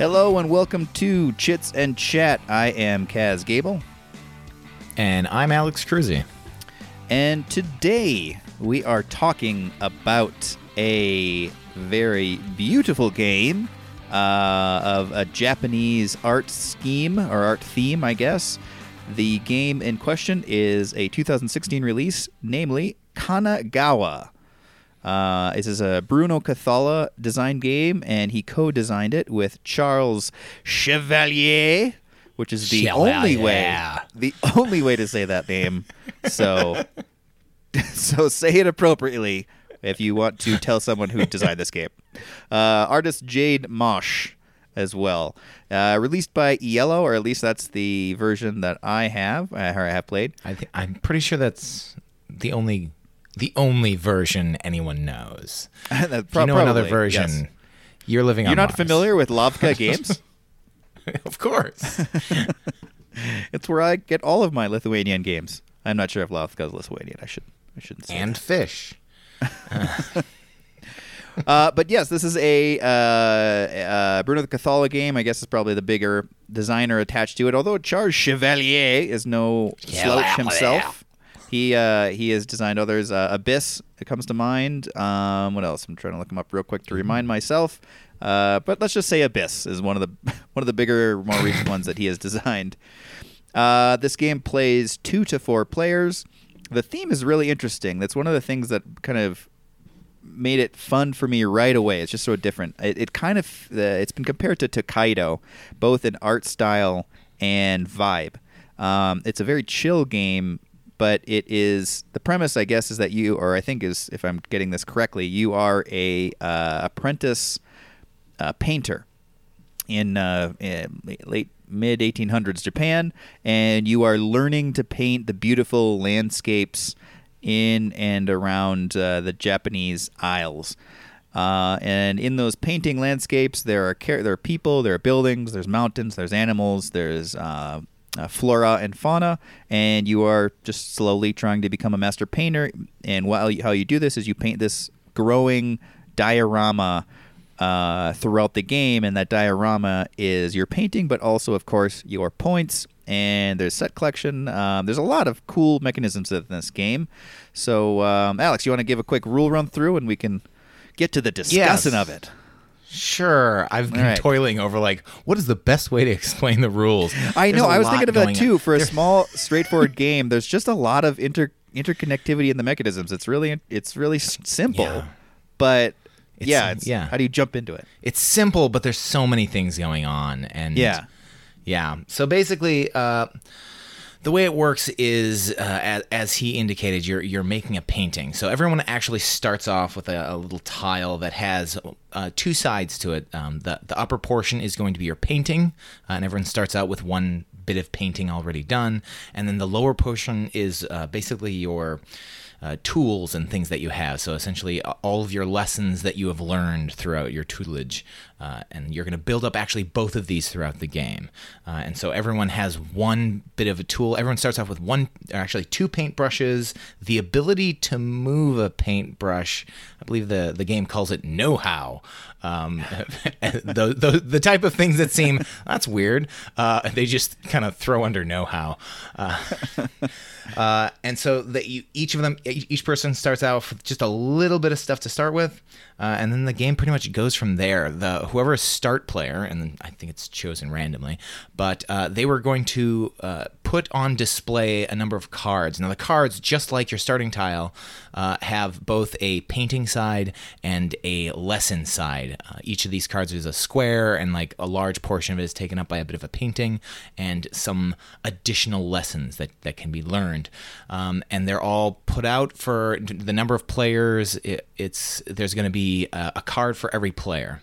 Hello and welcome to Chits and Chat. I am Kaz Gable, And I'm Alex Cruzy. and today we are talking about a very beautiful game uh, of a Japanese art scheme or art theme, I guess. The game in question is a 2016 release, namely Kanagawa. Uh, this is a Bruno Cathala designed game, and he co-designed it with Charles Chevalier, which is the only way the only way to say that name. So, so say it appropriately if you want to tell someone who designed this game. Uh, artist Jade Mosch as well. Uh, released by Iello, or at least that's the version that I have, uh, or I have played. I think I'm pretty sure that's the only the only version anyone knows. That pro- you know another version, yes. you're living You're not Mars. familiar with Lavka Games? of course. It's where I get all of my Lithuanian games. I'm not sure if Lavka is Lithuanian. I should I shouldn't say. and fish. Uh, but yes, this is a uh, uh, Bruno the Cathala game. I guess is probably the bigger designer attached to it. Although Charles Chevalier is no slouch himself. He uh, he has designed others. Uh, Abyss comes to mind. Um, what else? I'm trying to look him up real quick to remind myself. Uh, but let's just say Abyss is one of the one of the bigger, more recent ones that he has designed. Uh, this game plays two to four players. The theme is really interesting. That's one of the things that kind of made it fun for me right away. It's just so different. It, it kind of uh, it's been compared to Tokaido, both in art style and vibe. Um, it's a very chill game, but it is the premise. I guess is that you, or I think is if I'm getting this correctly, you are a uh, apprentice uh, painter in, uh, in late mid 1800s Japan, and you are learning to paint the beautiful landscapes in and around uh, the Japanese Isles. Uh, and in those painting landscapes, there are char- there are people, there are buildings, there's mountains, there's animals, there's uh, uh, flora and fauna, and you are just slowly trying to become a master painter. And while you, how you do this is you paint this growing diorama uh, throughout the game, and that diorama is your painting, but also, of course, your points. And there's set collection. Um, there's a lot of cool mechanisms in this game. So, um, Alex, you want to give a quick rule run through, and we can get to the discussing Yes. of it. Sure, I've been right. toiling over like what is the best way to explain the rules. I There's know. I was thinking of that too. on. For a There- small, straightforward game, there's just a lot of inter interconnectivity in the mechanisms. It's really it's really s- simple, Yeah. but It's- yeah, it's, yeah. How do you jump into it? it's simple, but there's so many things going on, and Yeah. yeah. So basically, uh, the way it works is, uh, as, as he indicated, you're you're making a painting. So everyone actually starts off with a, a little tile that has uh, two sides to it. Um, the the upper portion is going to be your painting, uh, and everyone starts out with one bit of painting already done, and then the lower portion is uh, basically your uh, tools and things that you have. So essentially, all of your lessons that you have learned throughout your tutelage, uh, and you're going to build up actually both of these throughout the game. Uh, and so everyone has one bit of a tool. Everyone starts off with one, or actually two paintbrushes, the ability to move a paintbrush. I believe the the game calls it know-how. Um, the, the the type of things that seem that's weird. Uh, they just kind of throw under know-how. Uh, uh, and so that you each of them each person starts out with just a little bit of stuff to start with uh, and then the game pretty much goes from there. The whoever is start player and i think it's chosen randomly but uh, they were going to uh, put on display a number of cards. Now the cards just like your starting tile uh, have both a painting side and a lesson side. Uh, each of these cards is a square and like a large portion of it is taken up by a bit of a painting and some additional lessons that, that can be learned. Um, and they're all put out for the number of players. It, it's there's going to be a, a card for every player.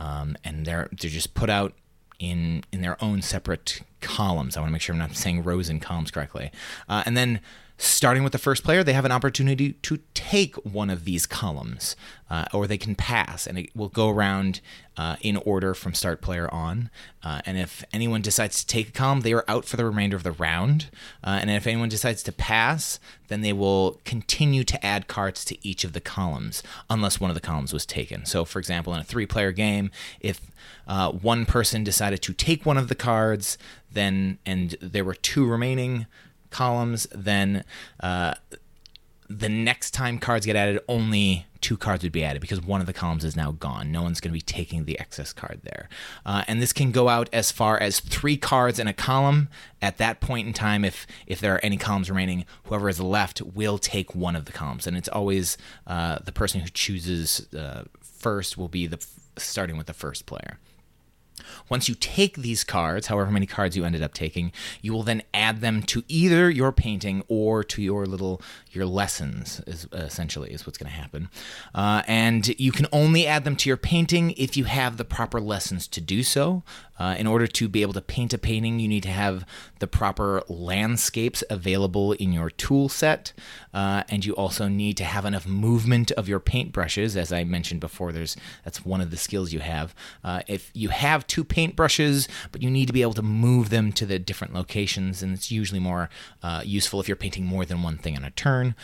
Um, and they're they're just put out in in their own separate columns. I want to make sure I'm not saying rows and columns correctly. Uh, and then starting with the first player, they have an opportunity to take one of these columns, uh, or they can pass, and it will go around uh, in order from start player on. Uh, and if anyone decides to take a column, they are out for the remainder of the round. Uh, and if anyone decides to pass, then they will continue to add cards to each of the columns, unless one of the columns was taken. So, for example, in a three player game, if uh, one person decided to take one of the cards, then and there were two remaining columns, then uh, the next time cards get added, only two cards would be added because one of the columns is now gone. No one's going to be taking the excess card there. Uh, and this can go out as far as three cards in a column. At that point in time, if if there are any columns remaining, whoever is left will take one of the columns, and it's always uh, the person who chooses uh, first will be the starting with the first player. Once you take these cards, however many cards you ended up taking, you will then add them to either your painting or to your little your lessons. Is essentially is what's going to happen, uh, and you can only add them to your painting if you have the proper lessons to do so. Uh, in order to be able to paint a painting, you need to have the proper landscapes available in your tool set, uh, and you also need to have enough movement of your paintbrushes. As I mentioned before, there's that's one of the skills you have. Uh, if you have two paintbrushes, but you need to be able to move them to the different locations, and it's usually more uh, useful if you're painting more than one thing in a turn.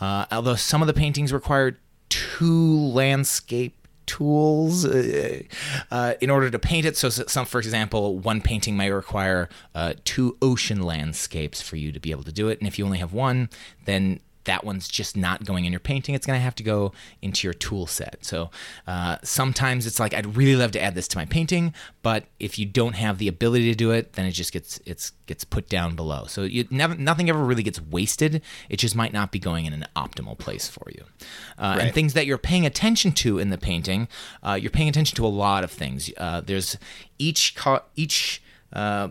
Uh, although some of the paintings require two landscape tools uh, uh, in order to paint it. So, some, for example, one painting might require uh, two ocean landscapes for you to be able to do it. And if you only have one, then that one's just not going in your painting. It's going to have to go into your tool set. So uh, sometimes it's like I'd really love to add this to my painting, but if you don't have the ability to do it, then it just gets it's gets put down below. So you never nothing ever really gets wasted. It just might not be going in an optimal place for you. Uh, right. And things that you're paying attention to in the painting, uh, you're paying attention to a lot of things. Uh, there's each car each uh,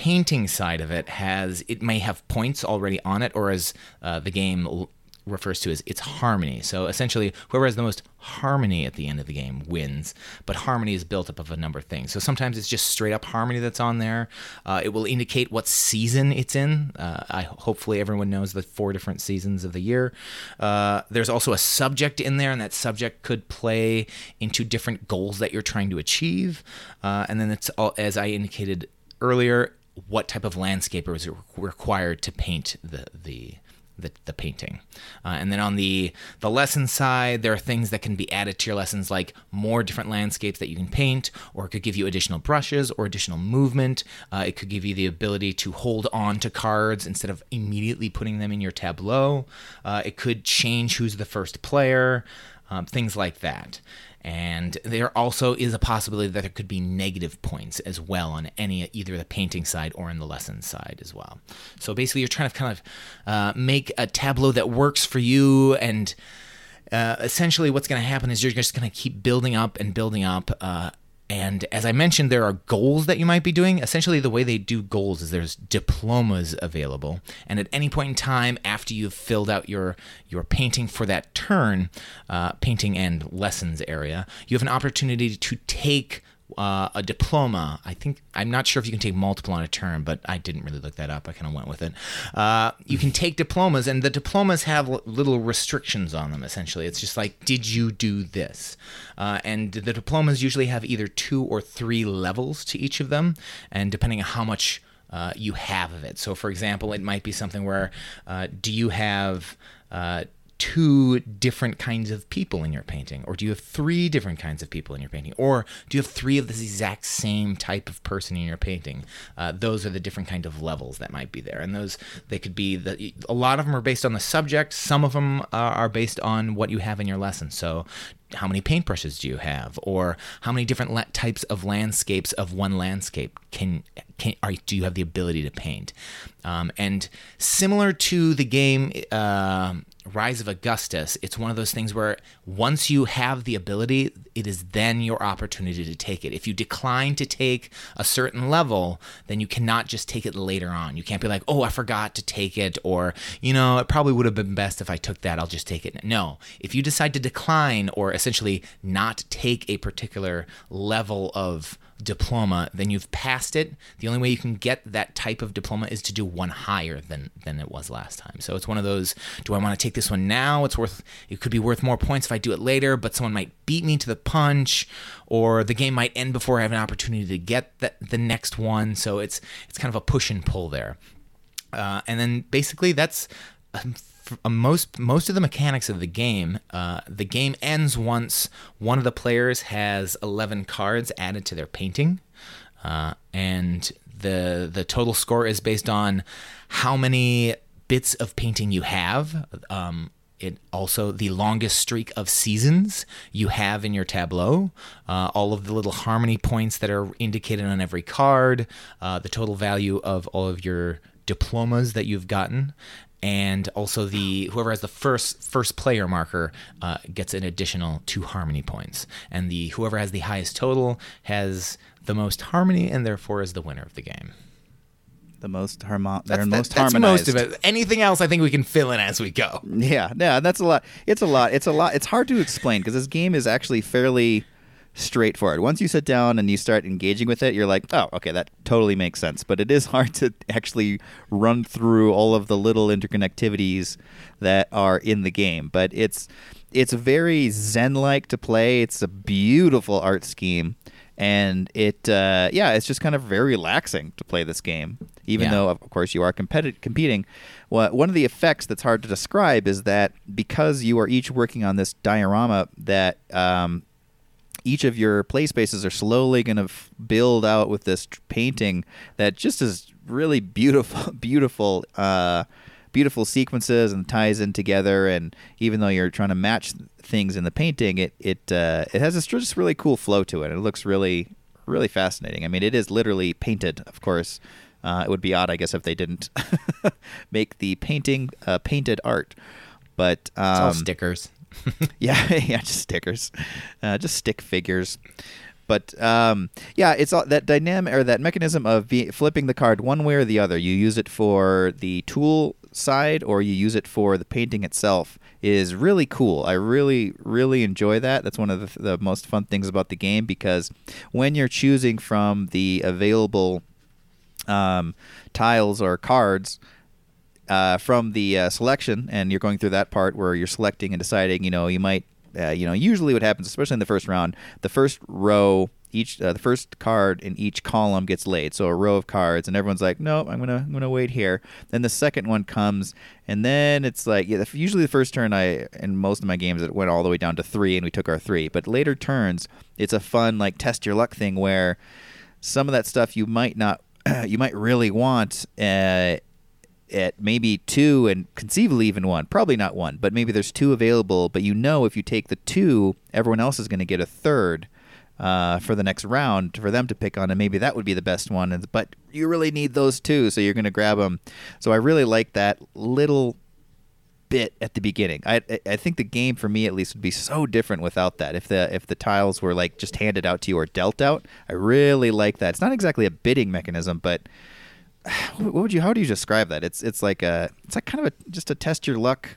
painting side of it has it may have points already on it, or as uh, the game l- refers to as its harmony. So essentially, whoever has the most harmony at the end of the game wins. But harmony is built up of a number of things. So sometimes it's just straight up harmony that's on there. Uh, it will indicate what season it's in. Uh, I hopefully everyone knows the four different seasons of the year. Uh, there's also a subject in there, and that subject could play into different goals that you're trying to achieve. Uh, and then it's all, as I indicated earlier, what type of landscaper is required to paint the the the, the painting. Uh, and then on the the lesson side, there are things that can be added to your lessons, like more different landscapes that you can paint, or it could give you additional brushes or additional movement. Uh, it could give you the ability to hold on to cards instead of immediately putting them in your tableau. Uh, it could change who's the first player, um, things like that. And there also is a possibility that there could be negative points as well on any either the painting side or in the lesson side as well. So basically, you're trying to kind of uh, make a tableau that works for you and. Uh, essentially, what's going to happen is you're just going to keep building up and building up uh, and as I mentioned, there are goals that you might be doing. Essentially, the way they do goals is there's diplomas available, and at any point in time after you've filled out your your painting for that turn, uh, painting and lessons area, you have an opportunity to take uh, a diploma. I think I'm not sure if you can take multiple on a term, but I didn't really look that up. I kind of went with it. Uh, you can take diplomas, and the diplomas have little restrictions on them. Essentially, it's just like, did you do this? Uh, and the diplomas usually have either two or three levels to each of them, and depending on how much uh, you have of it. So, for example, it might be something where, uh, do you have uh, two different kinds of people in your painting? Or do you have three different kinds of people in your painting? Or do you have three of this exact same type of person in your painting? Uh, those are the different kind of levels that might be there. And those, they could be, the, a lot of them are based on the subject. Some of them uh, are based on what you have in your lesson. So how many paintbrushes do you have or how many different la- types of landscapes of one landscape can, can are, do you have the ability to paint um, and similar to the game uh, rise of augustus it's one of those things where once you have the ability it is then your opportunity to take it. If you decline to take a certain level then you cannot just take it later on. You can't be like oh i forgot to take it or you know it probably would have been best if i took that i'll just take it. No. If you decide to decline or essentially not take a particular level of diploma, then you've passed it. The only way you can get that type of diploma is to do one higher than than it was last time. So it's one of those. Do I want to take this one now? It's worth. It could be worth more points if I do it later, but someone might beat me to the punch, or the game might end before I have an opportunity to get the, the next one. So it's it's kind of a push and pull there. Uh, and then basically that's most most of the mechanics of the game. Uh, the game ends once one of the players has 11 cards added to their painting, uh, and the the total score is based on how many bits of painting you have. Um, it also the longest streak of seasons you have in your tableau, uh, all of the little harmony points that are indicated on every card, uh, the total value of all of your diplomas that you've gotten, and also the whoever has the first first player marker uh, gets an additional two harmony points, and the whoever has the highest total has the most harmony, and therefore is the winner of the game. The most harmon. They're That's, most that's harmonized. most of it. Anything else, I think we can fill in as we go. Yeah, yeah, that's a lot. It's a lot. It's a lot. It's hard to explain because this game is actually fairly straightforward. Once you sit down and you start engaging with it, you're like, oh, okay, that totally makes sense. But it is hard to actually run through all of the little interconnectivities that are in the game. But it's it's very zen-like to play. It's a beautiful art scheme. And it, uh, yeah, it's just kind of very relaxing to play this game, even Yeah. though, of course, you are competi- competing. Well, one of the effects that's hard to describe is that because you are each working on this diorama, that um, each of your play spaces are slowly going to f- build out with this tr- painting that just is really beautiful, beautiful, uh, beautiful sequences and ties in together. And even though you're trying to match things in the painting, it it uh, it has this just really cool flow to it. It looks really really fascinating. I mean, it is literally painted, of course. Uh, it would be odd, I guess, if they didn't make the painting uh, painted art. But um, It's all stickers. yeah, yeah, just stickers, uh, just stick figures. But um, yeah, it's all that dynamic or that mechanism of be, flipping the card one way or the other. You use it for the tool side or you use it for the painting itself is really cool. I really, really enjoy that. That's one of the, the most fun things about the game because when you're choosing from the available um, tiles or cards, uh, from the uh, selection, and you're going through that part where you're selecting and deciding. You know, you might, uh, you know, usually what happens, especially in the first round, the first row, each uh, the first card in each column gets laid. So a row of cards, and everyone's like, nope, I'm gonna I'm gonna wait here. Then the second one comes, and then it's like, yeah, usually the first turn, I in most of my games it went all the way down to three, and we took our three. But later turns, it's a fun like test your luck thing where some of that stuff you might not, you might really want. Uh, at maybe two and conceivably even one. Probably not one, but maybe there's two available. But you know, if you take the two, everyone else is going to get a third uh, for the next round for them to pick on, and maybe that would be the best one. But you really need those two, so you're going to grab them. So I really like that little bit at the beginning. I I- think the game for me at least would be so different without that. If the if the tiles were like just handed out to you or dealt out, I really like that. It's not exactly a bidding mechanism, but what would you how do you describe that? It's it's like a it's like kind of a just a test your luck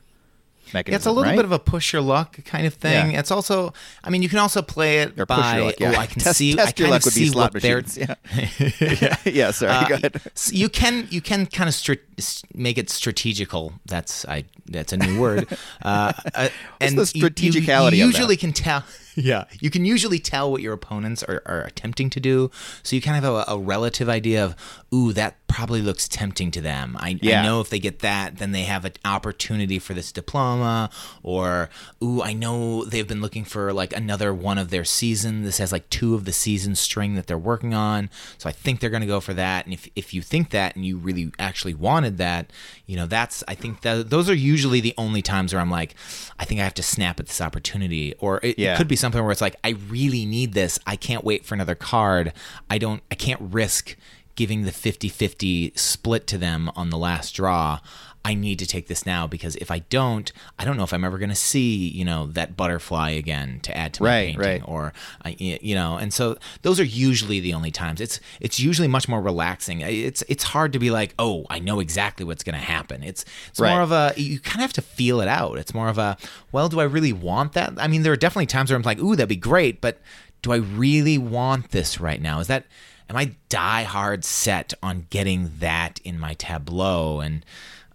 mechanism. It's a little right? bit of a push your luck kind of thing. Yeah. It's also, I mean, you can also play it or by. luck. Yeah. Oh, I can test, see. test I your luck would be slot machines. Yeah. yeah. Sorry. Uh, go ahead. s- You can you can kind of make it strategical. That's I that's a new word. Uh, uh, and the you- you- strategicality You, that? usually can tell. Yeah, you can usually tell what your opponents are, are attempting to do, so you kind of have a, a relative idea of, ooh, that probably looks tempting to them. I, Yeah. I know if they get that, then they have an opportunity for this diploma, or ooh, I know they've been looking for like another one of their season. This has like two of the season string that they're working on, so I think they're going to go for that. And if if you think that and you really actually wanted that, you know, that's I think that those are usually the only times where I'm like, I think I have to snap at this opportunity, or it, Yeah. it could be something where it's like, I really need this. I can't wait for another card. I don't. I can't risk giving the 50-50 split to them on the last draw. I need to take this now because if I don't, I don't know if I'm ever going to see, you know, that butterfly again to add to my Right, painting right. or I, you know, and so those are usually the only times. It's it's usually much more relaxing. It's it's hard to be like, "Oh, I know exactly what's going to happen." It's it's Right. more of a you kind of have to feel it out. It's more of a, "Well, do I really want that?" I mean, there are definitely times where I'm like, "Ooh, that'd be great," but do I really want this right now? Is that am I die hard set on getting that in my tableau? And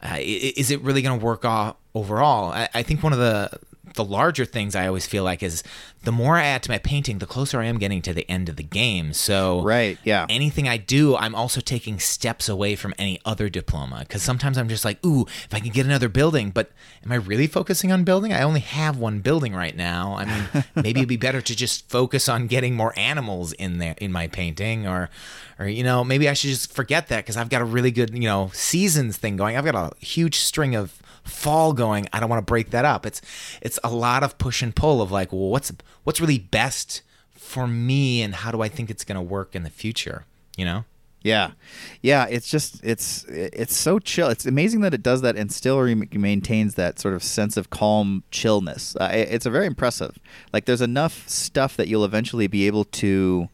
uh, is it really going to work off overall? I, I think one of the the larger things I always feel like is the more I add to my painting, the closer I am getting to the end of the game. So right, yeah. Anything I do, I'm also taking steps away from any other diploma because sometimes I'm just like, ooh, if I can get another building, but am I really focusing on building? I only have one building right now. I mean, maybe it'd be better to just focus on getting more animals in there in my painting, or, or you know, maybe I should just forget that because I've got a really good, you know, seasons thing going. I've got a huge string of fall going. I don't want to break that up. It's it's a lot of push and pull of like, well, what's what's really best for me, and how do I think it's going to work in the future? You know. Yeah, yeah. It's just it's it's so chill. It's amazing that it does that and still re- maintains that sort of sense of calm chillness. Uh, it's a very impressive. Like there's enough stuff that you'll eventually be able to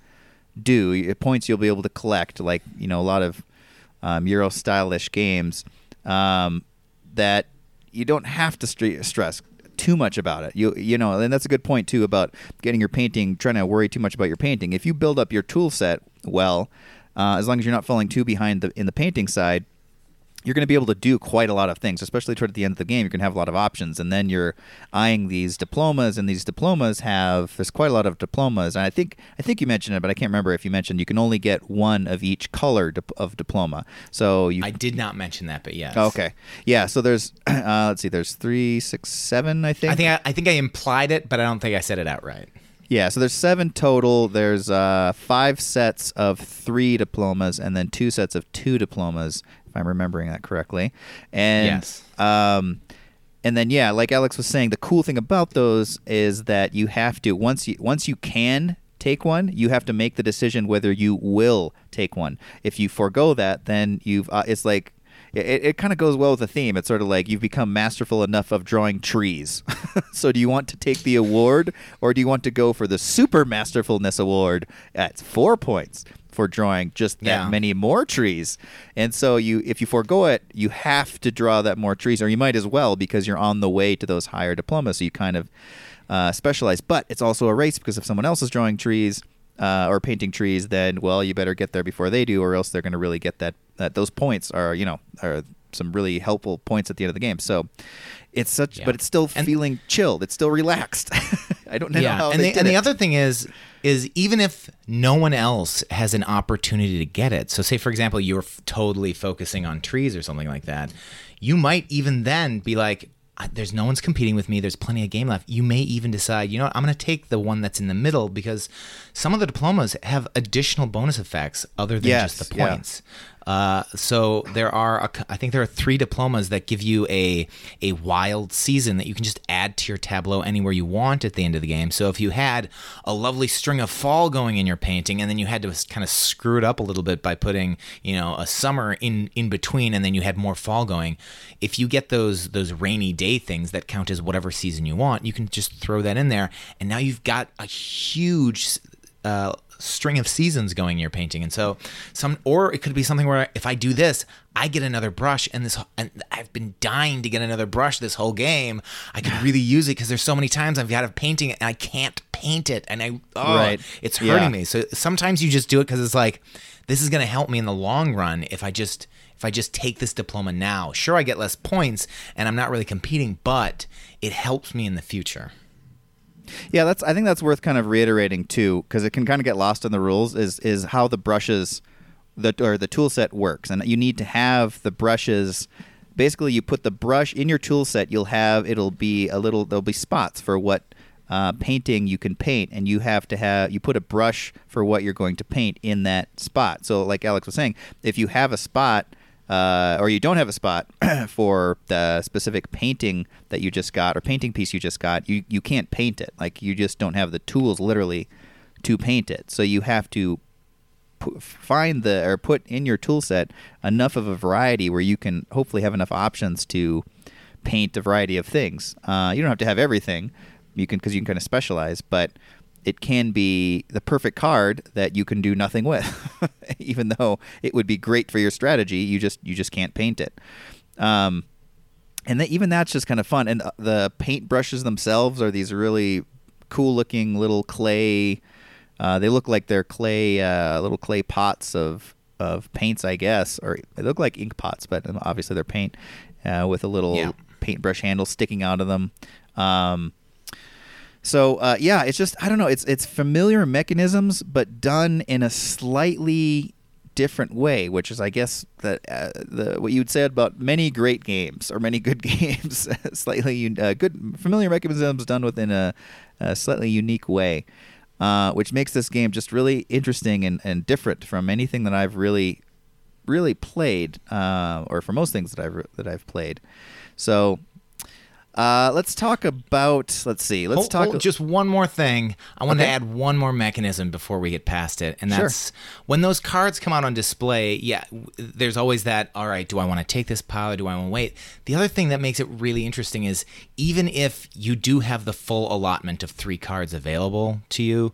do points you'll be able to collect. Like you know a lot of um, Euro stylish games um, that you don't have to st- stress too much about it. You you know, and that's a good point too about getting your painting, trying to worry too much about your painting. If you build up your tool set well, uh, as long as you're not falling too behind the, in the painting side, you're going to be able to do quite a lot of things, especially toward the end of the game. You're going to have a lot of options, and then you're eyeing these diplomas, and these diplomas have there's quite a lot of diplomas. And I think I think you mentioned it, but I can't remember if you mentioned you can only get one of each color dip- of diploma. So you I did not mention that, but yes. Okay, yeah. So there's uh, let's see, there's three, six, seven. I think. I think I, I think I implied it, but I don't think I said it outright. Yeah, so there's seven total. There's uh, five sets of three diplomas, and then two sets of two diplomas, if I'm remembering that correctly. And yes. Um, and then yeah, like Alex was saying, the cool thing about those is that you have to once you once you can take one, you have to make the decision whether you will take one. If you forego that, then you've uh, it's like it, it kind of goes well with the theme. It's sort of like you've become masterful enough of drawing trees. so do you want to take the award or do you want to go for the super masterfulness award at four points? For drawing just that Yeah. many more trees. And so you if you forego it, you have to draw that more trees, or you might as well because you're on the way to those higher diplomas. So you kind of uh, specialize. But it's also a race because if someone else is drawing trees uh, or painting trees, then well, you better get there before they do, or else they're going to really get that. That those points are you know are some really helpful points at the end of the game. So it's such, Yeah. but it's still And- feeling chilled. It's still relaxed. I don't know yeah, how and they the, did and the other thing is is even if no one else has an opportunity to get it. So say for example you're f- totally focusing on trees or something like that, you might even then be like there's no one's competing with me. There's plenty of game left. You may even decide, you know what, I'm going to take the one that's in the middle because some of the diplomas have additional bonus effects other than Yes, just the yeah. points. Uh, so there are, a I think there are three diplomas that give you a a wild season that you can just add to your tableau anywhere you want at the end of the game. So if you had a lovely string of fall going in your painting, and then you had to kind of screw it up a little bit by putting, you know, a summer in in between, and then you had more fall going. If you get those those rainy day things that count as whatever season you want, you can just throw that in there, and now you've got a huge uh, string of seasons going in your painting. And so some or it could be something where if i do this i get another brush and this and i've been dying to get another brush this whole game. I could really use it because there's so many times i've got a painting and i can't paint it and i oh Right. it's Yeah. hurting me. So sometimes you just do it because it's like this is going to help me in the long run if i just if i just take this diploma now. Sure i get less points and i'm not really competing but it helps me in the future Yeah, that's. I think that's worth kind of reiterating too, because it can kind of get lost in the rules. Is is how the brushes, the or the tool set works, and you need to have the brushes. Basically, you put the brush in your tool set. You'll have it'll be a little. There'll be spots for what uh, painting you can paint, and you have to have you put a brush for what you're going to paint in that spot. So, like Alex was saying, if you have a spot uh, or you don't have a spot for the specific painting that you just got or painting piece you just got, you, you can't paint it. Like you just don't have the tools literally to paint it. So you have to pu- find the or put in your tool set enough of a variety where you can hopefully have enough options to paint a variety of things. Uh, you don't have to have everything. You can because you can kind of specialize, but it can be the perfect card that you can do nothing with, even though it would be great for your strategy. You just you just can't paint it. Um, and then even that's just kind of fun. And uh, the paint brushes themselves are these really cool looking little clay Uh, they look like they're clay, uh, little clay pots of of paints, I guess, or they look like ink pots, but obviously they're paint uh, with a little Yeah. paintbrush handle sticking out of them. Um, so uh, yeah, it's just I don't know. It's it's familiar mechanisms, but done in a slightly different way, which is I guess that uh, the what you would say about many great games or many good games, slightly uh, good familiar mechanisms done within a, a slightly unique way, uh, which makes this game just really interesting and, and different from anything that I've really really played, uh, or for most things that I've that I've played. So. Uh, let's talk about. Let's see. Let's Hold- talk. hold- just one more thing. I want Okay. to add one more mechanism before we get past it, and Sure. that's when those cards come out on display. Yeah, there's always that. All right, do I want to take this pile or do I want to wait? The other thing that makes it really interesting is even if you do have the full allotment of three cards available to you,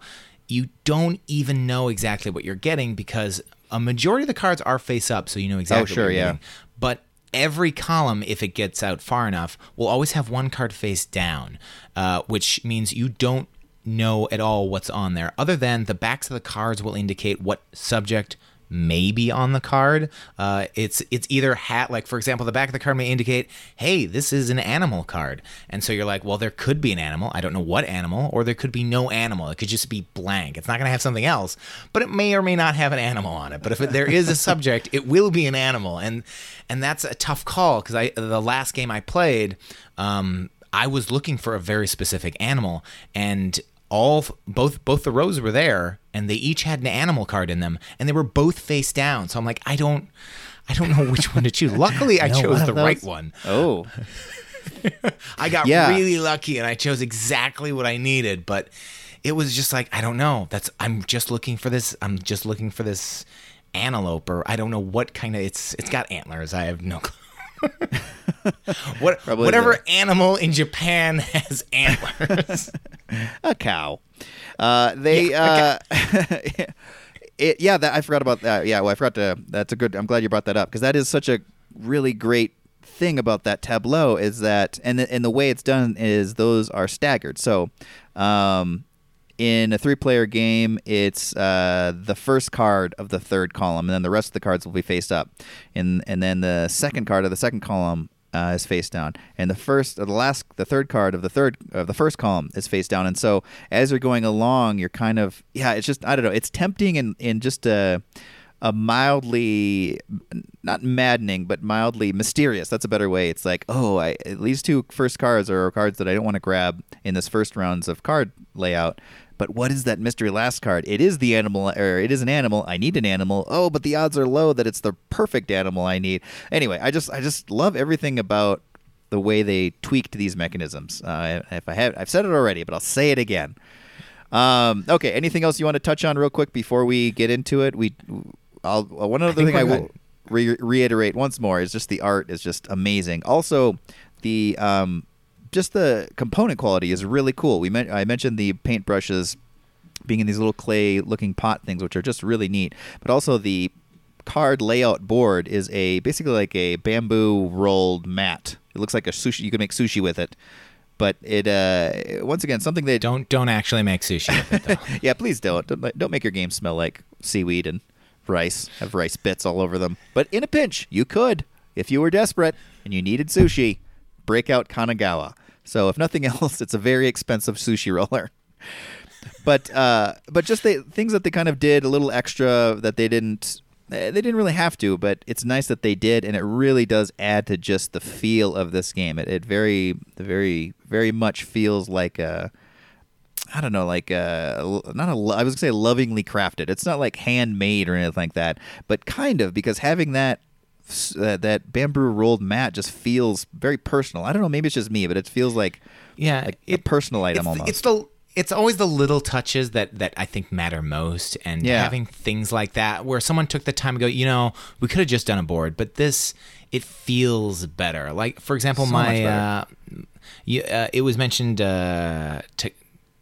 you don't even know exactly what you're getting because a majority of the cards are face up, so you know exactly. Oh, sure, what you're yeah. getting. But every column, if it gets out far enough, will always have one card face down, uh, which means you don't know at all what's on there, other than the backs of the cards will indicate what subject may be on the card. Uh, it's it's either hat like for example, the back of the card may indicate, hey, this is an animal card, and so you're like, well, there could be an animal. I don't know what animal, or there could be no animal. It could just be blank. It's not going to have something else, but it may or may not have an animal on it. But if it, there is a subject, it will be an animal, and and that's a tough call because I the last game I played. Um, I was looking for a very specific animal, and all both both the rows were there, and they each had an animal card in them, and they were both face down. So I'm like, I don't, I don't know which one to choose. Luckily, I No, chose one of the right those- one. Oh, I got Yeah. really lucky, and I chose exactly what I needed. But it was just like I don't know. That's I'm just looking for this. I'm just looking for this antelope, or I don't know what kind of. It's it's got antlers. I have no. clue. what Probably whatever the- animal in Japan has antlers. a cow. Uh, they. uh, it, yeah, that I forgot about that. Yeah, well, I forgot to. That's a good. I'm glad you brought that up because that is such a really great thing about that tableau is that and the, and the way it's done is those are staggered. So, um, in a three-player game, it's uh, the first card of the third column, and then the rest of the cards will be faced up, and and then the second card of the second column uh, is face down, and the first the last, the third card of the third of the first column is face down, and so as you're going along, you're kind of yeah, it's just I don't know, it's tempting and in just a a mildly not maddening but mildly mysterious. That's a better way. It's like oh i these two first cards are cards that i don't want to grab in this first rounds of card layout but what is that mystery last card it is the animal or it is an animal i need an animal oh but the odds are low that it's the perfect animal i need anyway i just i just love everything about the way they tweaked these mechanisms uh, if i have i've said it already but i'll say it again um, okay. Anything else you want to touch on real quick before we get into it? We, I'll uh, one other think thing I will re- reiterate once more is just the art is just amazing. Also, the um, just the component quality is really cool. We men- I mentioned the paintbrushes being in these little clay looking pot things, which are just really neat. But also the card layout board is a basically like a bamboo rolled mat. It looks like a sushi. You can make sushi with it. But it uh, once again something they don't don't actually make sushi with it though. yeah, please don't. don't. Don't make your game smell like seaweed and rice. Have rice bits all over them. But in a pinch, you could, if you were desperate and you needed sushi, break out Kanagawa. So if nothing else, it's a very expensive sushi roller. But uh, but just the things that they kind of did a little extra that they didn't. eh, They didn't really have to, but it's nice that they did, and it really does add to just the feel of this game. It, it very, very, very much feels like a, I don't know, like uh, not a. I was gonna say lovingly crafted. It's not like handmade or anything like that, but kind of because having that uh, that bamboo rolled mat just feels very personal. I don't know, maybe it's just me, but it feels like Yeah, like a it- personal item it's, almost. It's the it's always the little touches that that I think matter most, and Yeah. having things like that where someone took the time to go, you know, we could have just done a board, but this it feels better. Like for example, So my uh, you, uh, it was mentioned uh, to?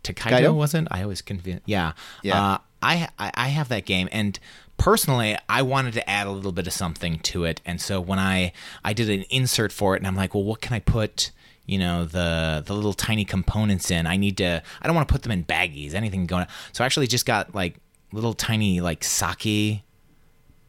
Tokaido wasn't I was confused. Yeah, Yeah. Uh, I, I I have that game and. Personally, I wanted to add a little bit of something to it, and so when I I did an insert for it, and I'm like, well, what can I put, you know the the little tiny components in. I need to. I don't want to put them in baggies. Anything going. on. So I actually just got like little tiny like sake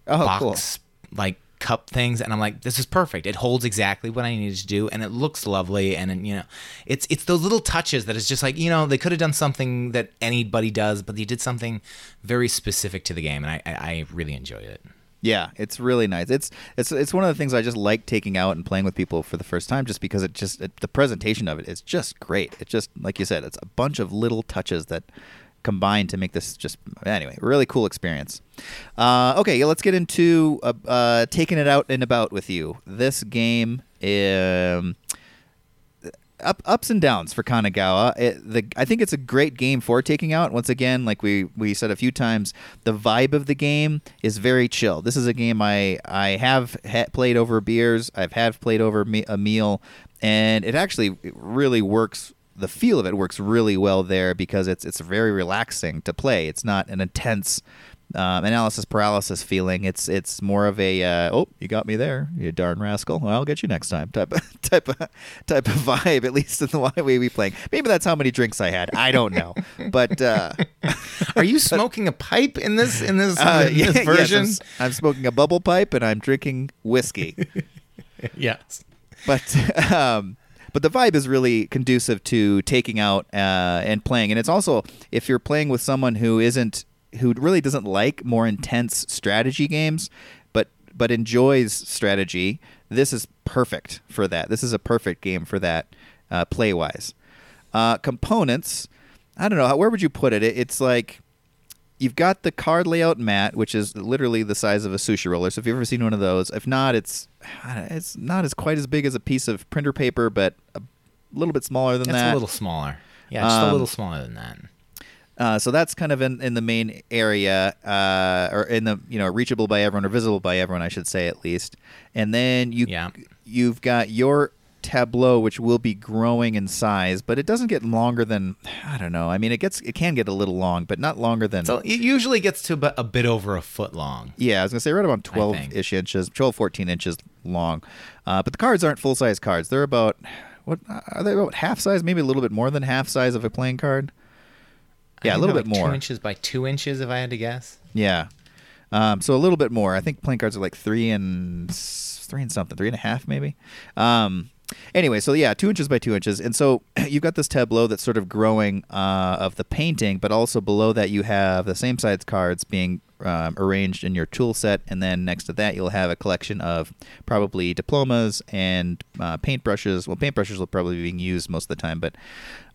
Oh, box like cup things and i'm like this is perfect it holds exactly what i needed to do and it looks lovely and, and you know it's it's those little touches that it's just like you know they could have done something that anybody does but they did something very specific to the game and i i, I really enjoyed it Yeah, it's really nice. It's it's it's one of the things I just like taking out and playing with people for the first time, just because it just it, the presentation of it is just great. It's just like you said, it's a bunch of little touches that combine to make this just anyway really cool experience. Uh, okay, let's get into uh, uh, taking it out and about with you. This game. Um, up, ups and downs for Kanagawa. It, the, I think it's a great game for taking out. Once again, like we, we said a few times, the vibe of the game is very chill. This is a game I I have ha- played over beers. I've have played over me- a meal, and it actually really works. The feel of it works really well there because it's it's very relaxing to play. It's not an intense um, analysis paralysis feeling. It's it's more of a uh, oh you got me there you darn rascal. Well, I'll get you next time type of, type of type of vibe. At least in the way we playing. Maybe that's how many drinks I had. I don't know, but uh, are you smoking a pipe in this in this, uh, in yeah, this yes, version I'm, s- I'm smoking a bubble pipe and I'm drinking whiskey. yes but um, but the vibe is really conducive to taking out uh, and playing, and it's also if you're playing with someone who isn't who really doesn't like more intense strategy games, but but enjoys strategy. This is perfect for that. This is a perfect game for that uh, play wise. Uh, components, I don't know. Where would you put it? it? It's like you've got the card layout mat, which is literally the size of a sushi roller. So if you've ever seen one of those, if not, it's it's not as quite as big as a piece of printer paper, but a little bit smaller than that's that. a little smaller yeah just a Um, little smaller than that Uh, so that's kind of in, in the main area, uh, or in the you know reachable by everyone or visible by everyone, I should say at least. And then you Yeah. you've got your tableau, which will be growing in size, but it doesn't get longer than I don't know. I mean, it gets it can get a little long, but not longer than. so it usually gets to about a bit over a foot long yeah, I was gonna say right about 12-ish inches, 12, 14 inches long. Uh, but the cards aren't full size cards. They're about what are they about half size, maybe a little bit more than half size of a playing card. Yeah, a little bit like more. two inches by two inches if i had to guess Yeah. Um, so a little bit more. I think playing cards are like three and three and something, three and a half maybe. Um, anyway, so yeah, two inches by two inches, and so you've got this tableau that's sort of growing uh, of the painting, but also below that you have the same size cards being um, arranged in your tool set, and then next to that you'll have a collection of probably diplomas and uh, paintbrushes. Well, paintbrushes will probably be being used most of the time, but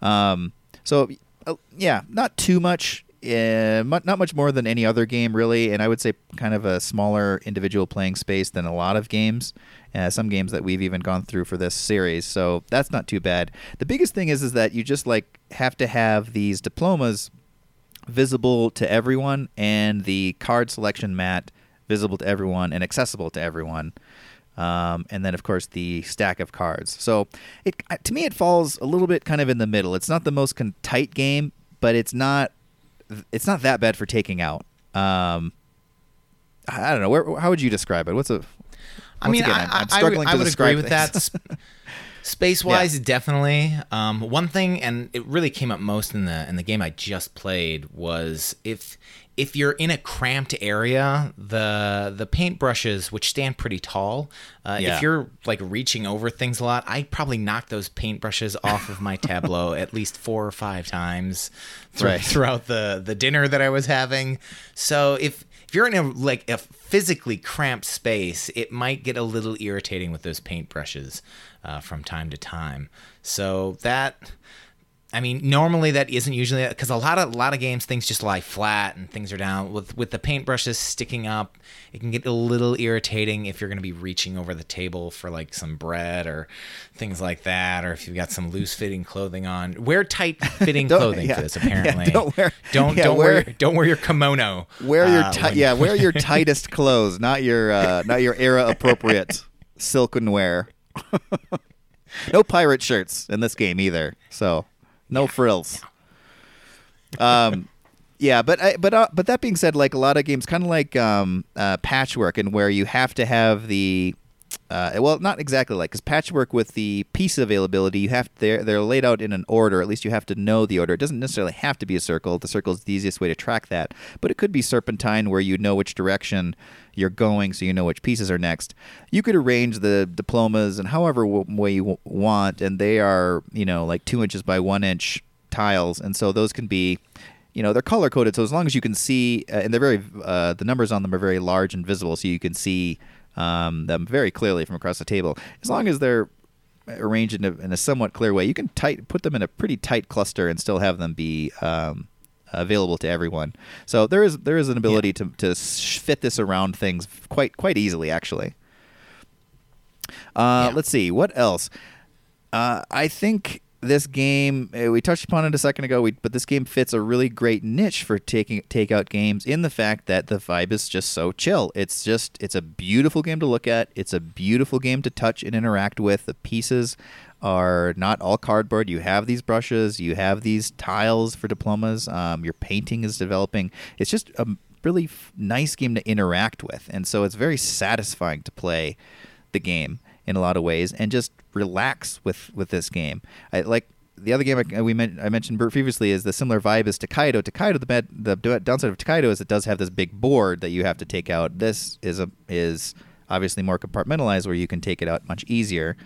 um, so uh, yeah, not too much. Uh, not much more than any other game, really, and I would say kind of a smaller individual playing space than a lot of games. Uh, some games that we've even gone through for this series, so that's not too bad. The biggest thing is is that you just like have to have these diplomas visible to everyone, and the card selection mat visible to everyone and accessible to everyone. Um, and then, of course, the stack of cards. So, it to me, it falls a little bit kind of in the middle. It's not the most con- tight game, but it's not it's not that bad for taking out. Um, I I don't know. Where, how would you describe it? What's a I mean, again, I, I'm- I- I'm I would, to I would agree with that. Space wise, definitely. Um, one thing, and it really came up most in the in the game I just played was if if you're in a cramped area, the the paintbrushes, which stand pretty tall, uh, Yeah. if you're like reaching over things a lot, I probably knocked those paintbrushes off of my tableau at least four or five times Right. throughout the the dinner that I was having. So if if you're in a like a physically cramped space, it might get a little irritating with those paintbrushes uh, from time to time. So that, I mean, normally that isn't usually because a lot of a lot of games things just lie flat and things are down. With with the paintbrushes sticking up, it can get a little irritating if you're going to be reaching over the table for like some bread or things like that, or if you've got some loose fitting clothing on. Wear tight fitting clothing yeah. for this. Yeah, Apparently, don't wear- don't yeah, don't wear- wear don't wear your kimono. wear your uh, ti- when- yeah wear your tightest clothes, not your uh, not your era appropriate silken wear. no pirate shirts in this game either. So no frills. Um, yeah, but I, but uh, but that being said, like a lot of games, kind of like um, uh, patchwork, and where you have to have the uh, well, not exactly like because patchwork with the piece availability, you have they're they're laid out in an order. At least you have to know the order. It doesn't necessarily have to be a circle. The circle is the easiest way to track that, but it could be serpentine where you know which direction you're going, so you know which pieces are next. You could arrange the diplomas in however w- way you w- want, and they are you know like two inches by one inch tiles, and so those can be you know they're color coded so as long as you can see uh, and they're very uh, the numbers on them are very large and visible so you can see um, them very clearly from across the table as long as they're arranged in a, in a somewhat clear way you can tight put them in a pretty tight cluster and still have them be um, available to everyone so there is there is an ability to, to fit this around things quite quite easily actually uh, Yeah. let's see what else uh, I think this game uh, we touched upon it a second ago, we, but this game fits a really great niche for taking takeout games in the fact that the vibe is just so chill. It's just it's a beautiful game to look at. It's a beautiful game to touch and interact with. The pieces are not all cardboard. You have these brushes, you have these tiles for diplomas. Um, your painting is developing. It's just a really f- nice game to interact with, and so it's very satisfying to play the game in a lot of ways and just relax with with this game. I like the other game I, we men- I mentioned previously is the similar vibe as Tokaido. Tokaido, the bad, the downside of Tokaido is it does have this big board that you have to take out. This is a is obviously more compartmentalized where you can take it out much easier.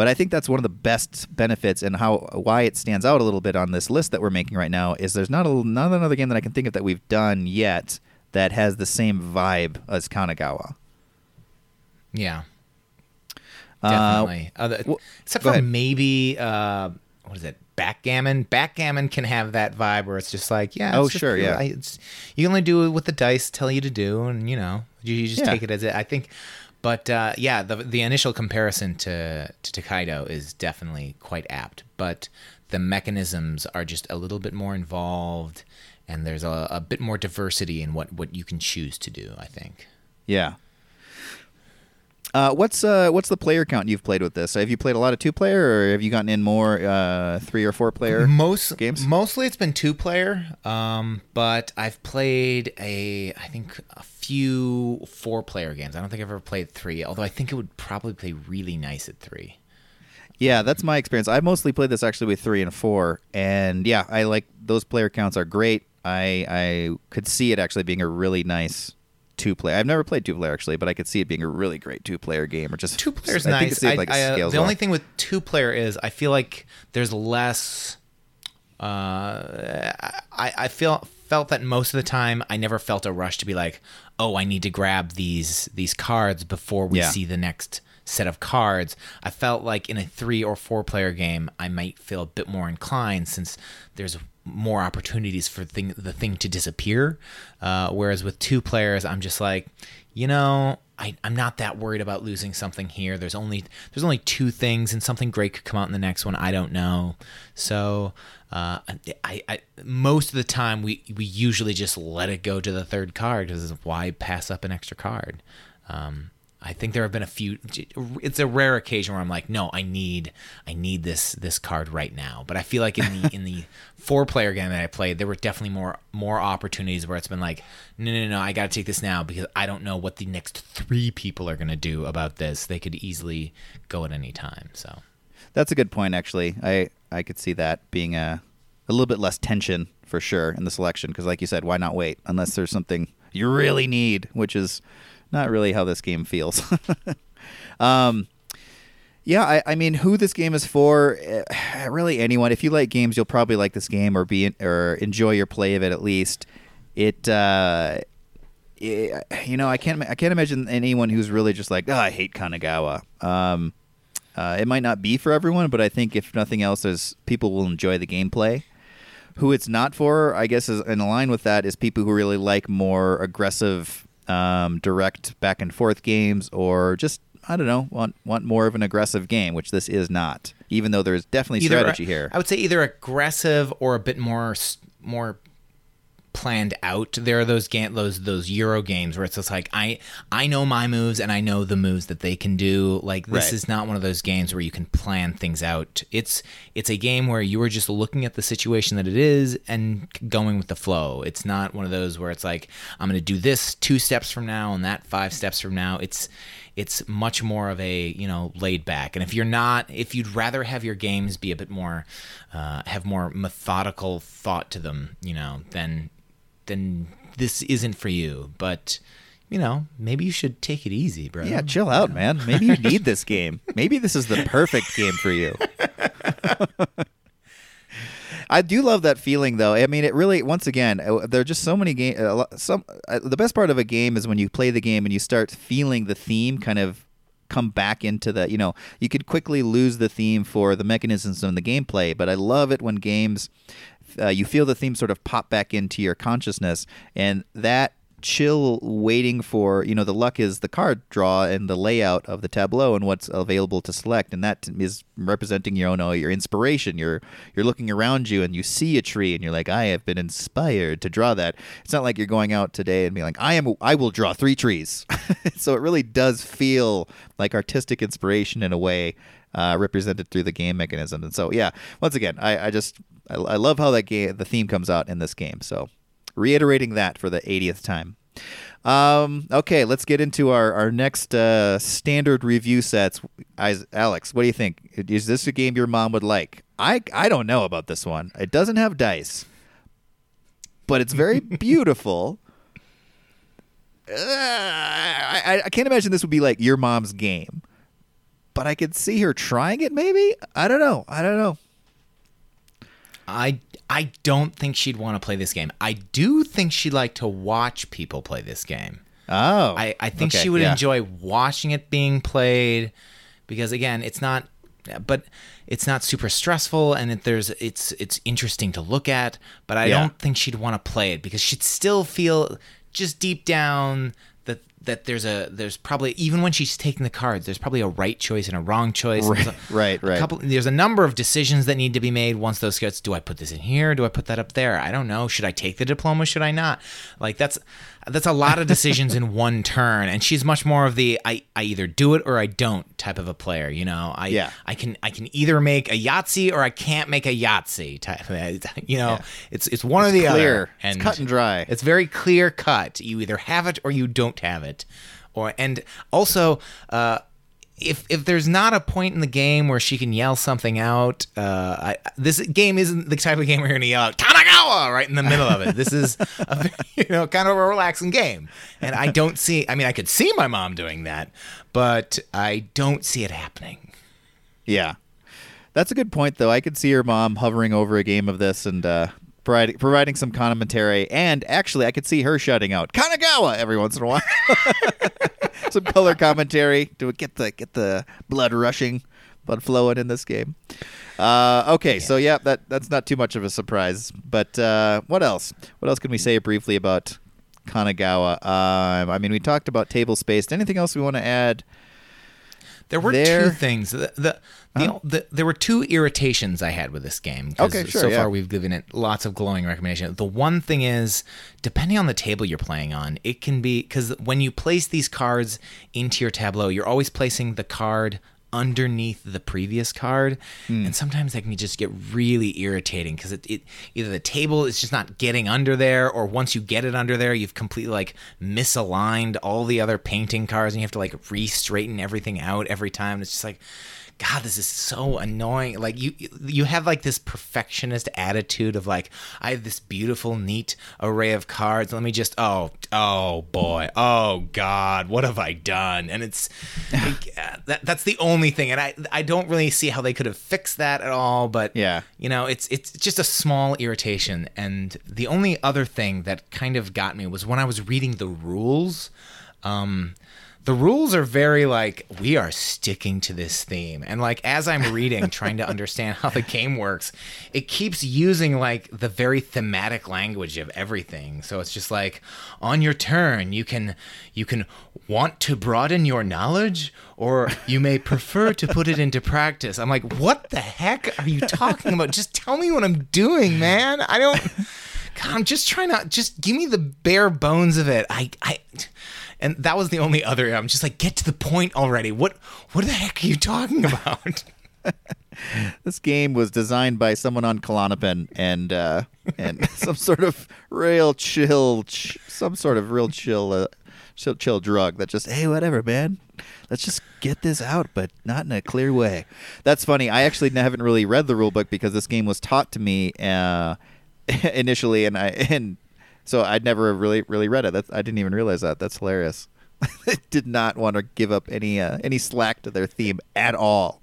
But I think that's one of the best benefits and how why it stands out a little bit on this list that we're making right now is there's not a not another game that I can think of that we've done yet that has the same vibe as Kanagawa. Yeah, Uh, definitely. Other, well, except for ahead. maybe uh, what is it? Backgammon. Backgammon can have that vibe where it's just like, yeah. Oh, just- sure, yeah. You only do what the dice tell you to do, and you know, you, you just Yeah. take it as it. I think, but uh, yeah, the the initial comparison to to Tokaido is definitely quite apt, but the mechanisms are just a little bit more involved, and there's a, a bit more diversity in what what you can choose to do. I think. Yeah. Uh, what's uh, what's the player count you've played with this? Have you played a lot of two player, or have you gotten in more uh, three or four player most games? Mostly it's been two player, um, but I've played a I think a few four player games. I don't think I've ever played three, although I think it would probably play really nice at three. Yeah, that's my experience. I mostly played this actually with three and four, and yeah, I like those player counts are great. I I could see it actually being a really nice two player. I've never played two player actually, but I could see it being a really great two player game. Or just Two players I think nice. it seems I, like I, uh, scales the well. only thing with two player is I feel like there's less. Uh, I I feel felt that most of the time I never felt a rush to be like, oh, I need to grab these these cards before we Yeah. see the next set of cards. I felt like in a three or four player game, I might feel a bit more inclined since there's more opportunities for thing, the thing to disappear. Uh, whereas with two players, I'm just like, you know, I, I'm not that worried about losing something here. There's only there's only two things, and something great could come out in the next one. I don't know. So uh, I, I most of the time we we usually just let it go to the third card because why pass up an extra card? Um, I think there have been a few. It's a rare occasion where I'm like, no, I need, I need this this card right now. But I feel like in the in the four player game that I played, there were definitely more more opportunities where it's been like, no, no, no, I got to take this now because I don't know what the next three people are gonna do about this. They could easily go at any time. So That's a good point, actually. I I could see that being a a little bit less tension for sure in the selection because, like you said, why not wait unless there's something you really need, which is not really how this game feels. um, yeah, I, I mean, who this game is for? eh, Really, anyone. If you like games, you'll probably like this game or be or enjoy your play of it at least. It. Uh, eh, you know, I can't. I can't imagine anyone who's really just like, oh, I hate Kanagawa. Um, uh, it might not be for everyone, but I think if nothing else, there's people will enjoy the gameplay. Who it's not for, I guess, is in line with that is people who really like more aggressive, um, direct back and forth games, or just I don't know, want want more of an aggressive game, which this is not. Even though there's definitely strategy here. I would say either aggressive or a bit more more planned out. There are those game those those Euro games where it's just like I I know my moves and I know the moves that they can do. Like this Right. is not one of those games where you can plan things out. It's it's a game where you are just looking at the situation that it is and going with the flow. It's not one of those where it's like I'm going to do this two steps from now and that five steps from now. It's it's much more of a you know laid back. And if you're not, if you'd rather have your games be a bit more, uh, have more methodical thought to them, you know, then then this isn't for you. But you know, maybe you should take it easy, bro. Yeah, chill out, man. Maybe you need this game. Maybe this is the perfect game for you. I do love that feeling, though. I mean, it really, once again, uh, there are just so many games. Some uh, the best part of a game is when you play the game and you start feeling the theme kind of come back into the. You know, you could quickly lose the theme for the mechanisms and the gameplay, but I love it when games. Uh, you feel the theme sort of pop back into your consciousness, and that chill waiting for you know the luck is the card draw and the layout of the tableau and what's available to select and that is representing your own your inspiration. You're you're looking around you and you see a tree and you're like I have been inspired to draw that. It's not like you're going out today and being like I am I will draw three trees. So it really does feel like artistic inspiration in a way uh, represented through the game mechanism. And so yeah once again I, I just I, I love how that game the theme comes out in this game so reiterating that for the 80th time. Um, okay, let's get into our, our next uh, standard review sets. I, Alex, what do you think? Is this a game your mom would like? I, I don't know about this one. It doesn't have dice, but it's very beautiful. Uh, I, I can't imagine this would be like your mom's game, but I could see her trying it maybe. I don't know. I don't know. I I don't think she'd want to play this game. I do think she'd like to watch people play this game. Oh. I, I think okay, she would yeah. enjoy watching it being played because again, it's not but it's not super stressful and it, there's it's it's interesting to look at, but I Yeah. don't think she'd want to play it because she'd still feel just deep down that there's a there's probably even when she's taking the cards, there's probably a right choice and a wrong choice. Right, right, a right. couple there's a number of decisions that need to be made once those cards do I put this in here? Do I put that up there? I don't know. Should I take the diploma? Should I not? Like that's that's a lot of decisions in one turn and she's much more of the I, I either do it or I don't type of a player, you know. I Yeah. I can I can either make a Yahtzee or I can't make a Yahtzee type you know. It's it's one or the clear. other. It's cut and dry. It's very clear cut. You either have it or you don't have it. Or and also uh if if there's not a point in the game where she can yell something out, uh, I, this game isn't the type of game where you're gonna yell out Kanagawa right in the middle of it. This is a you know kind of a relaxing game, and I don't see. I mean, I could see my mom doing that, but I don't see it happening. Yeah. That's a good point, though. I could see your mom hovering over a game of this and uh, providing, providing some commentary. And actually, I could see her shouting out Kanagawa every once in a while. some color commentary to get the get the blood rushing, blood flowing in this game. Uh, okay, so yeah, that that's not too much of a surprise. But uh, what else? What else can we say briefly about Kanagawa? Um, I mean, we talked about table space. Anything else we want to add? There were There- two things. The, the, the, the, there were two irritations I had with this game. Okay, sure, So yeah. far, we've given it lots of glowing recommendations. The one thing is, depending on the table you're playing on, it can be because when you place these cards into your tableau, you're always placing the card underneath the previous card Hmm. and sometimes that can just get really irritating because it, it either the table is just not getting under there or once you get it under there you've completely like misaligned all the other painting cards and you have to like re-straighten everything out every time it's just like god this is so annoying. Like you you have like this perfectionist attitude of like i have this beautiful neat array of cards. Let me just oh oh boy. Oh god what have i done? And it's like, that, that's the only thing. And i i don't really see how they could have fixed that at all but Yeah. you know it's it's just a small irritation. And the only other thing that kind of got me was when i was reading the rules um the rules are very like we are sticking to this theme. And like as i'm reading trying to understand how the game works it keeps using like the very thematic language of everything. So it's just like on your turn you can you can want to broaden your knowledge or you may prefer to put it into practice. I'm like what the heck are you talking about? Just tell me what i'm doing man. I don't God, I'm just trying to just give me the bare bones of it. I, I, and that was the only other. I'm just like, get to the point already. What, what the heck are you talking about? This game was designed by someone on Klonopin and uh, and some sort of real chill, ch- some sort of real chill uh, chill, chill drug that just hey whatever man, let's just get this out, but not in a clear way. That's funny. I actually haven't really read the rule book because this game was taught to me uh, initially, and I and so I'd never really really read it. That's, I didn't even realize that. That's hilarious. Did not want to give up any uh, any slack to their theme at all.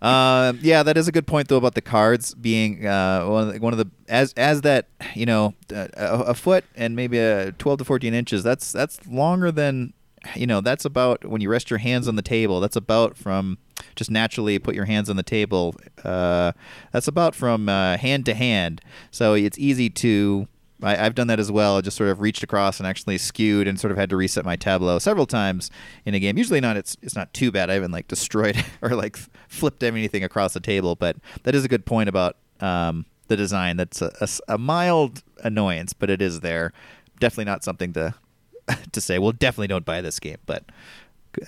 Uh, yeah, that is a good point though about the cards being uh, one, of the, one of the as as that you know a, a foot and maybe a twelve to fourteen inches. That's that's longer than you know. That's about when you rest your hands on the table. That's about from just naturally put your hands on the table. Uh, that's about from uh, hand to hand. So it's easy to I, have done that as well. I just sort of reached across and actually skewed and sort of had to reset my tableau several times in a game. Usually not. It's it's not too bad. I haven't like destroyed or like flipped anything across the table. But that is a good point about um, the design. That's a, a, a, mild annoyance, but it is there. Definitely not something to to say. Well, definitely don't buy this game. But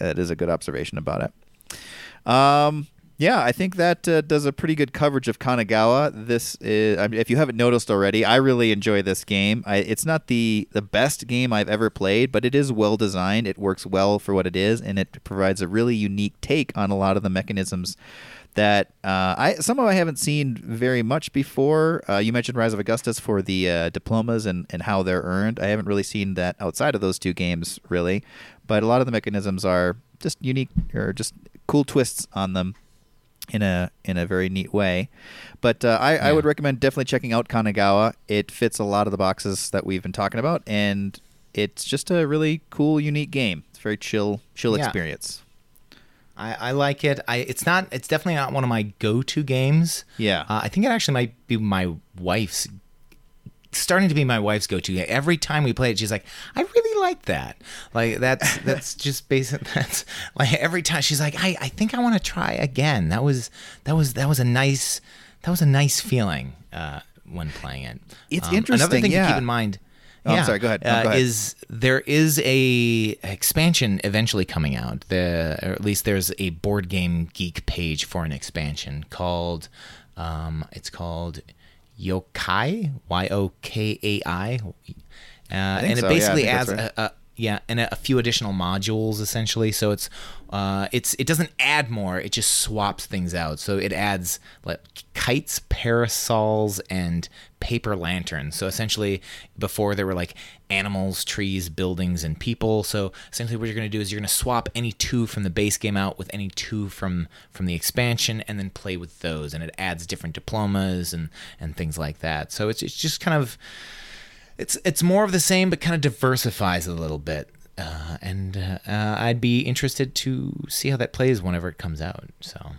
it is a good observation about it. Um, yeah, I think that uh, does a pretty good coverage of Kanagawa. This is, I mean, if you haven't noticed already, I really enjoy this game. I, it's not the the best game I've ever played, but it is well designed. It works well for what it is, and it provides a really unique take on a lot of the mechanisms that uh, I some of I haven't seen very much before. Uh, you mentioned Rise of Augustus for the uh, diplomas and, and how they're earned. I haven't really seen that outside of those two games, really. But a lot of the mechanisms are just unique or just cool twists on them in a in a very neat way. But uh, I, yeah. I would recommend definitely checking out Kanagawa. It fits a lot of the boxes that we've been talking about, and it's just a really cool, unique game. It's a very chill, chill yeah. experience. I, I like it. I it's not. It's definitely not one of my go-to games. Yeah. Uh, I think it actually might be my wife's starting to be my wife's go-to. Every time we play it, she's like, "I really like that." Like that's that's just basic. That's like every time she's like, "I I think I want to try again." That was that was that was a nice that was a nice feeling uh, when playing it. It's um, interesting. Another thing yeah. to keep in mind. Oh, yeah, I'm sorry. Go ahead. Uh, go ahead. Is there is a expansion eventually coming out? The or at least there's a board game geek page for an expansion called. Um, it's called Yokai, Y O K A I, uh, and it so. basically yeah, adds right. a, a, yeah, and a, a, few additional modules essentially. So it's uh, it's it doesn't add more; it just swaps things out. So it adds like kites, parasols, and paper lanterns. So essentially, before there were like animals, trees, buildings, and people. So essentially, what you're going to do is you're going to swap any two from the base game out with any two from from the expansion, and then play with those. And it adds different diplomas and and things like that. So it's it's just kind of it's it's more of the same, but kind of diversifies a little bit. Uh, and uh, uh, I'd be interested to see how that plays whenever it comes out. So.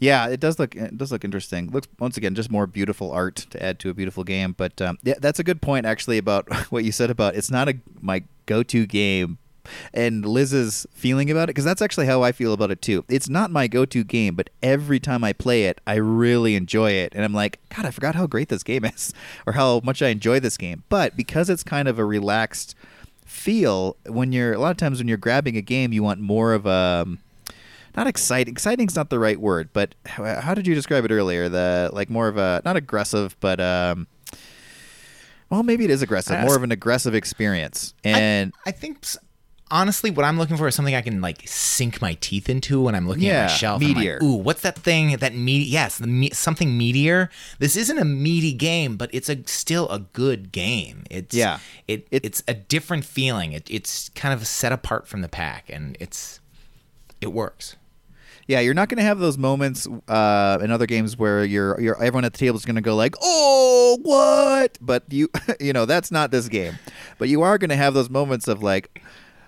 Yeah, it does look it does look interesting. Looks once again just more beautiful art to add to a beautiful game. But um, yeah, that's a good point actually about what you said about it's not a my go-to game, and Liz's feeling about it because that's actually how I feel about it too. It's not my go-to game, but every time I play it, I really enjoy it, and I'm like, God, I forgot how great this game is, or how much I enjoy this game. But because it's kind of a relaxed feel, when you're a lot of times when you're grabbing a game, you want more of a um, not exciting. Exciting's not the right word, but how, how, did you describe it earlier? The like more of a not aggressive, but um, well, maybe it is aggressive. More of an aggressive experience, and I, I think honestly, what I'm looking for is something I can like sink my teeth into when I'm looking yeah, at my shelf. Meteor. Like, Ooh, what's that thing? That meat? Yes, the me- something meteor. This isn't a meaty game, but it's a still a good game. It's yeah. It, it it's a different feeling. It, it's kind of set apart from the pack, and it's it works. Yeah, you're not going to have those moments uh, in other games where you're, you're everyone at the table is going to go like, "Oh, what?" But you, you know, that's not this game. But you are going to have those moments of like,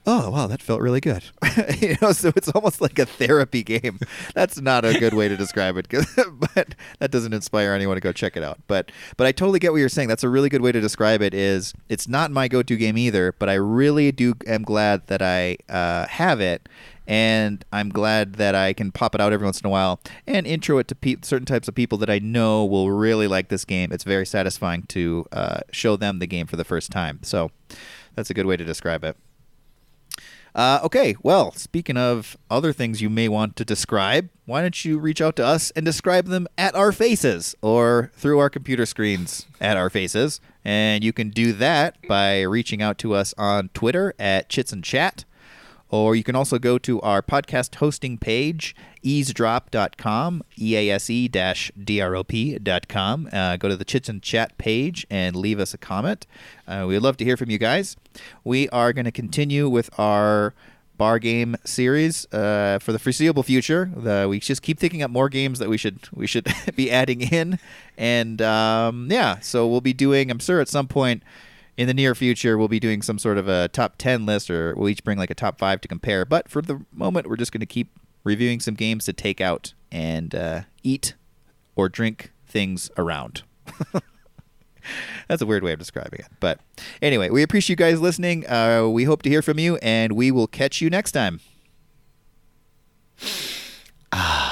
"Oh, wow, that felt really good." you know, so it's almost like a therapy game. That's not a good way to describe it, but that doesn't inspire anyone to go check it out. But but I totally get what you're saying. That's a really good way to describe it. Is it's not my go-to game either, but I really do am glad that I uh, have it and I'm glad that I can pop it out every once in a while and intro it to pe- certain types of people that I know will really like this game. It's very satisfying to uh, show them the game for the first time. So that's a good way to describe it. Uh, okay, well, speaking of other things you may want to describe, why don't you reach out to us and describe them at our faces or through our computer screens at our faces? And you can do that by reaching out to us on Twitter at Chits and Chat. Or you can also go to our podcast hosting page, eavesdrop.com, E-A-S-E dash D-R-O-P.com. Uh, go to the Chits and Chat page and leave us a comment. Uh, we'd love to hear from you guys. We are going to continue with our bar game series uh, for the foreseeable future. The, we just keep thinking up more games that we should we should be adding in, and um, yeah, so we'll be doing. I'm sure at some point in the near future we'll be doing some sort of a top 10 list or we'll each bring like a top 5 to compare. But for the moment we're just going to keep reviewing some games to take out and uh, eat or drink things around. That's a weird way of describing it. But anyway we appreciate you guys listening. Uh, we hope to hear from you and we will catch you next time